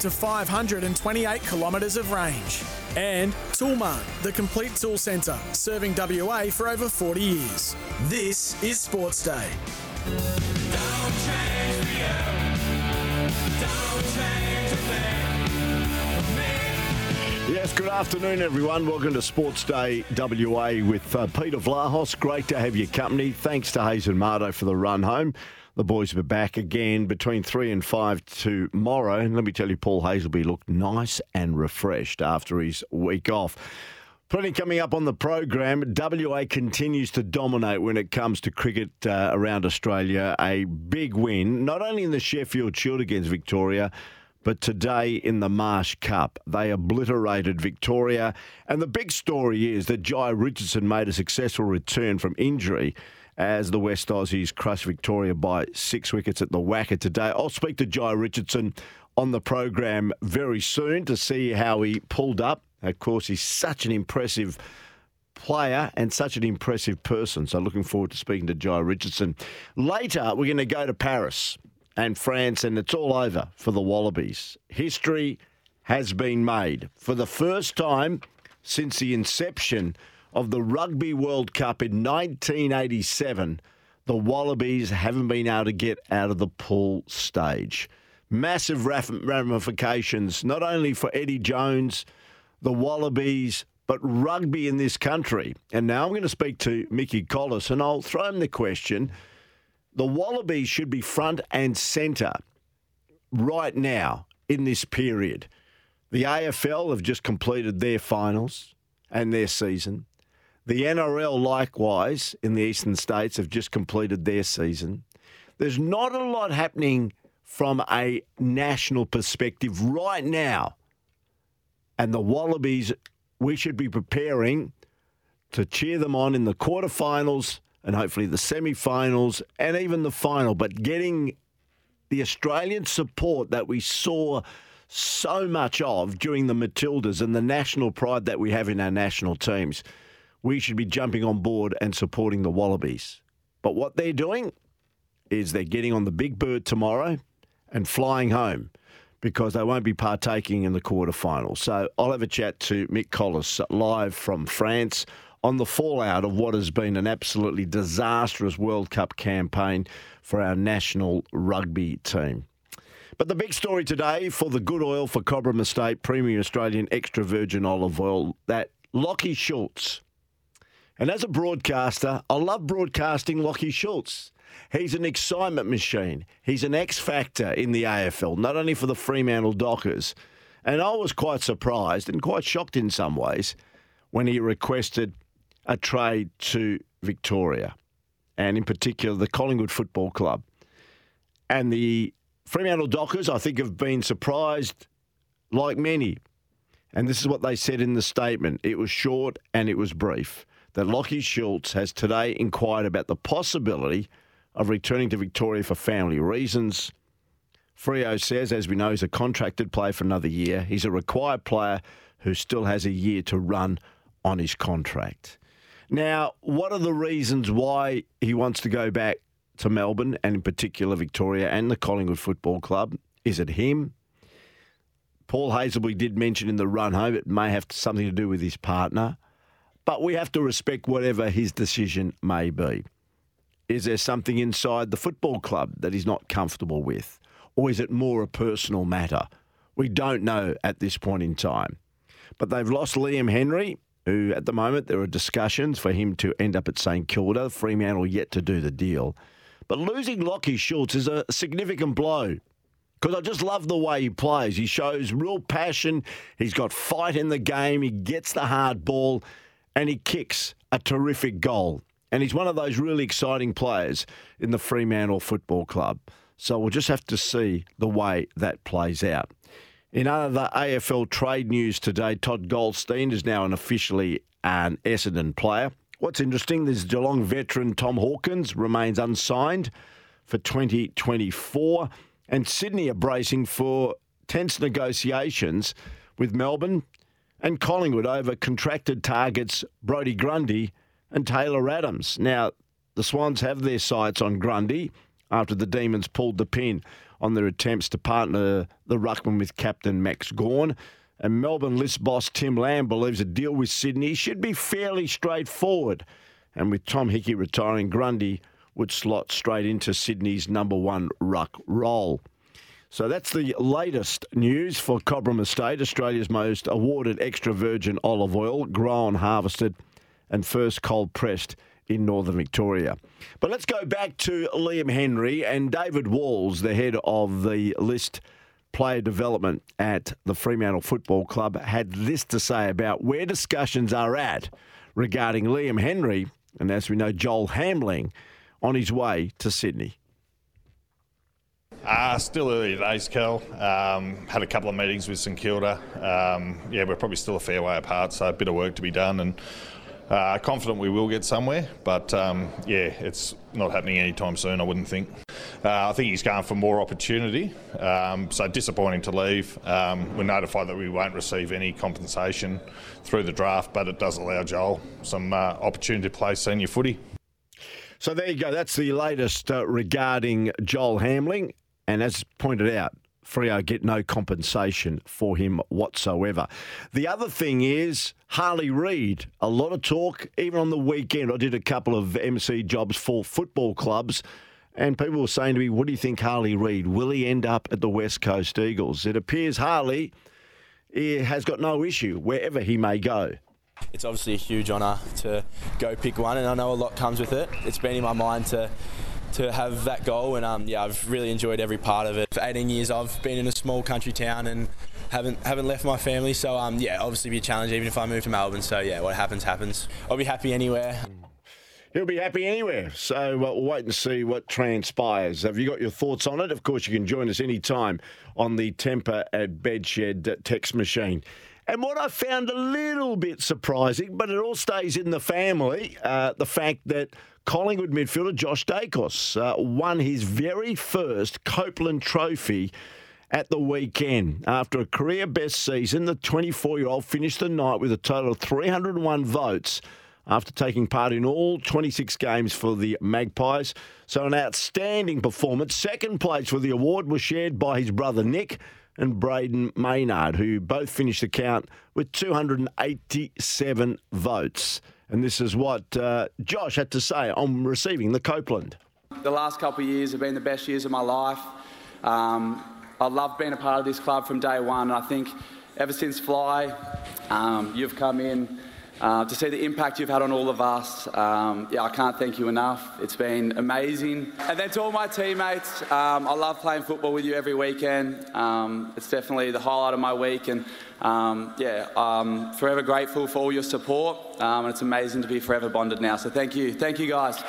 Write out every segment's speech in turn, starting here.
to 528 kilometres of range. And Toolmart, the complete tool centre, serving WA for over 40 years. This is Sports Day. Yes, good afternoon, everyone. Welcome to Sports Day WA with uh, Peter Vlahos. Great to have your company. Thanks to Hazen Mardo for the run home. The boys will be back again between three and five tomorrow. And let me tell you, Paul Hasleby looked nice and refreshed after his week off. Plenty coming up on the program. WA continues to dominate when it comes to cricket uh, around Australia. A big win, not only in the Sheffield Shield against Victoria, but today in the Marsh Cup. They obliterated Victoria. And the big story is that Jhye Richardson made a successful return from injury as the West Aussies crushed Victoria by six wickets at the WACA today. I'll speak to Jhye Richardson on the program very soon to see how he pulled up. Of course, he's such an impressive player and such an impressive person. So looking forward to speaking to Jhye Richardson. Later, we're going to go to Paris and France, and it's all over for the Wallabies. History has been made for the first time since the inception of the Rugby World Cup in 1987, the Wallabies haven't been able to get out of the pool stage. Massive ramifications, not only for Eddie Jones, the Wallabies, but rugby in this country. And now I'm going to speak to Mickey Collis, and I'll throw him the question. The Wallabies should be front and centre right now in this period. The AFL have just completed their finals and their season. The NRL, likewise, in the eastern states, have just completed their season. There's not a lot happening from a national perspective right now. And the Wallabies, we should be preparing to cheer them on in the quarterfinals and hopefully the semi finals and even the final. But getting the Australian support that we saw so much of during the Matildas and the national pride that we have in our national teams we should be jumping on board and supporting the Wallabies. But what they're doing is they're getting on the big bird tomorrow and flying home because they won't be partaking in the quarterfinals. So I'll have a chat to Mick Collis live from France on the fallout of what has been an absolutely disastrous World Cup campaign for our national rugby team. But the big story today for the good oil for Cobram Estate Premium Australian Extra Virgin Olive Oil that Lachie Schultz and as a broadcaster, I love broadcasting Lachie Schultz. He's an excitement machine. He's an X factor in the AFL, not only for the Fremantle Dockers. And I was quite surprised and quite shocked in some ways when he requested a trade to Victoria, and in particular the Collingwood Football Club. And the Fremantle Dockers, I think, have been surprised like many. And this is what they said in the statement it was short and it was brief that Lachie Schultz has today inquired about the possibility of returning to Victoria for family reasons. Freo says, as we know, he's a contracted player for another year. He's a required player who still has a year to run on his contract. Now, what are the reasons why he wants to go back to Melbourne and, in particular, Victoria and the Collingwood Football Club? Is it him? Paul Hasleby did mention in the run home it may have something to do with his partner. But we have to respect whatever his decision may be. Is there something inside the football club that he's not comfortable with? Or is it more a personal matter? We don't know at this point in time. But they've lost Liam Henry, who at the moment there are discussions for him to end up at St Kilda. Fremantle yet to do the deal. But losing Lachie Schultz is a significant blow because I just love the way he plays. He shows real passion. He's got fight in the game. He gets the hard ball and he kicks a terrific goal. And he's one of those really exciting players in the Fremantle Football Club. So we'll just have to see the way that plays out. In other AFL trade news today, Todd Goldstein is now an officially an Essendon player. What's interesting is Geelong veteran Tom Hawkins remains unsigned for 2024, and Sydney are bracing for tense negotiations with Melbourne and Collingwood over contracted targets Brodie Grundy and Taylor Adams. Now, the Swans have their sights on Grundy after the Demons pulled the pin on their attempts to partner the Ruckman with captain Max Gawn. And Melbourne list boss Tim Lamb believes a deal with Sydney should be fairly straightforward. And with Tom Hickey retiring, Grundy would slot straight into Sydney's number one ruck role. So that's the latest news for Cobram Estate, Australia's most awarded extra virgin olive oil, grown, harvested, and first cold pressed in northern Victoria. But let's go back to Liam Henry and David Walls, the head of the list player development at the Fremantle Football Club, had this to say about where discussions are at regarding Liam Henry and, as we know, Joel Hamling on his way to Sydney. Uh, still early days, Kel. Um, had a couple of meetings with St Kilda. Um, yeah, we're probably still a fair way apart, so a bit of work to be done. And uh, confident we will get somewhere, but um, yeah, it's not happening anytime soon, I wouldn't think. Uh, I think he's going for more opportunity, um, so disappointing to leave. Um, we're notified that we won't receive any compensation through the draft, but it does allow Joel some uh, opportunity to play senior footy. So there you go. That's the latest uh, regarding Joel Hamling. And as pointed out, Freo get no compensation for him whatsoever. The other thing is Harley Reid. A lot of talk, even on the weekend. I did a couple of MC jobs for football clubs. And people were saying to me, What do you think, Harley Reid? Will he end up at the West Coast Eagles? It appears Harley has got no issue wherever he may go. It's obviously a huge honour to go pick one, and I know a lot comes with it. It's been in my mind to to have that goal. And um, yeah, I've really enjoyed every part of it. For 18 years, I've been in a small country town and haven't haven't left my family. So um, yeah, obviously be a challenge even if I move to Melbourne. So yeah, what happens happens. I'll be happy anywhere. He'll be happy anywhere. So uh, we'll wait and see what transpires. Have you got your thoughts on it? Of course, you can join us anytime on the Tempur at Bedshed text machine. And what I found a little bit surprising, but it all stays in the family, uh, the fact that Collingwood midfielder Josh Daicos uh, won his very first Copeland Trophy at the weekend. After a career best season, the 24 year old finished the night with a total of 301 votes after taking part in all 26 games for the Magpies. So, an outstanding performance. Second place for the award was shared by his brother Nick and Brayden Maynard, who both finished the count with 287 votes. And this is what uh, Josh had to say on receiving the Copeland. The last couple of years have been the best years of my life. Um, I love being a part of this club from day one. I think ever since Fly, um, you've come in uh, to see the impact you've had on all of us, um, yeah, I can't thank you enough. It's been amazing. And then to all my teammates, um, I love playing football with you every weekend. Um, it's definitely the highlight of my week, and um, yeah, I'm forever grateful for all your support. Um, and it's amazing to be forever bonded now. So thank you, thank you guys.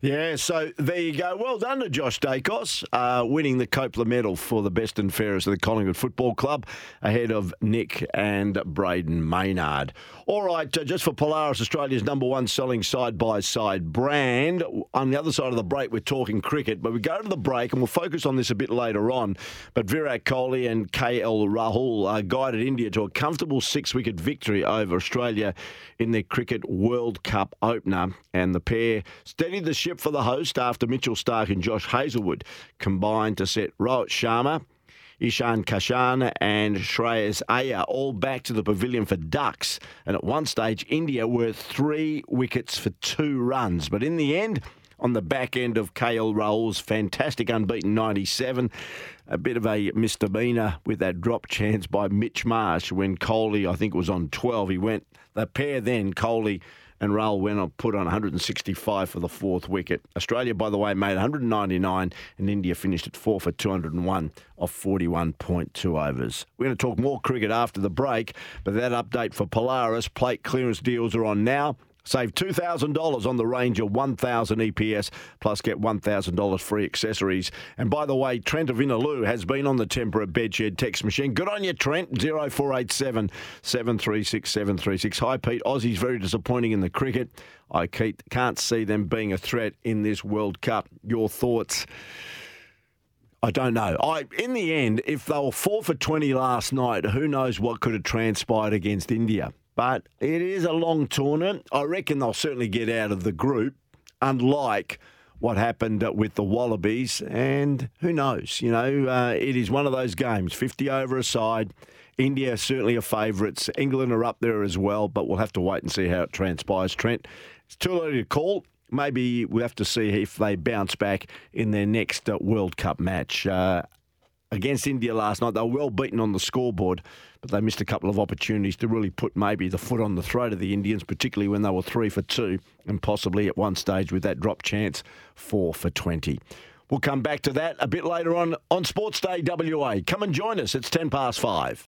Yeah, so there you go. Well done to Josh Daicos, uh, winning the Copeland medal for the best and fairest of the Collingwood Football Club, ahead of Nick and Brayden Maynard. All right, uh, just for Polaris, Australia's number one selling side by side brand. On the other side of the break, we're talking cricket, but we go to the break and we'll focus on this a bit later on. But Virat Kohli and KL Rahul uh, guided India to a comfortable six wicket victory over Australia in their Cricket World Cup opener, and the pair steadied the ship for the host after Mitchell Starc and Josh Hazlewood combined to set Rohit Sharma, Ishan Kishan and Shreyas Iyer all back to the pavilion for ducks. And at one stage, India were three wickets for two runs. But in the end, on the back end of KL Rahul's fantastic unbeaten 97. A bit of a misdemeanour with that drop chance by Mitch Marsh when Kohli, I think, was on 12. He went, the pair then, Kohli and Rahul went put on 165 for the fourth wicket. Australia, by the way, made 199, and India finished at four for 201 off 41.2 overs. We're going to talk more cricket after the break, but that update for Polaris plate clearance deals are on now. Save $2,000 on the Ranger 1000 EPS, plus get $1,000 free accessories. And by the way, Trent of Innaloo has been on the Tempera Bedshed text machine. Good on you, Trent. 0487 736 736. Hi, Pete. Aussie's very disappointing in the cricket. I can't see them being a threat in this World Cup. Your thoughts? I don't know. I in the end, if they were four for twenty last night, who knows what could have transpired against India. But it is a long tournament. I reckon they'll certainly get out of the group, unlike what happened with the Wallabies. And who knows? You know, uh, it is one of those games. Fifty over a side. India certainly are favourites. England are up there as well, but we'll have to wait and see how it transpires. Trent, it's too early to call maybe we have to see if they bounce back in their next uh, World Cup match. Uh, against India last night, they were well beaten on the scoreboard, but they missed a couple of opportunities to really put maybe the foot on the throat of the Indians, particularly when they were three for two and possibly at one stage with that drop chance, four for 20. We'll come back to that a bit later on on Sports Day WA. Come and join us. It's 10 past five.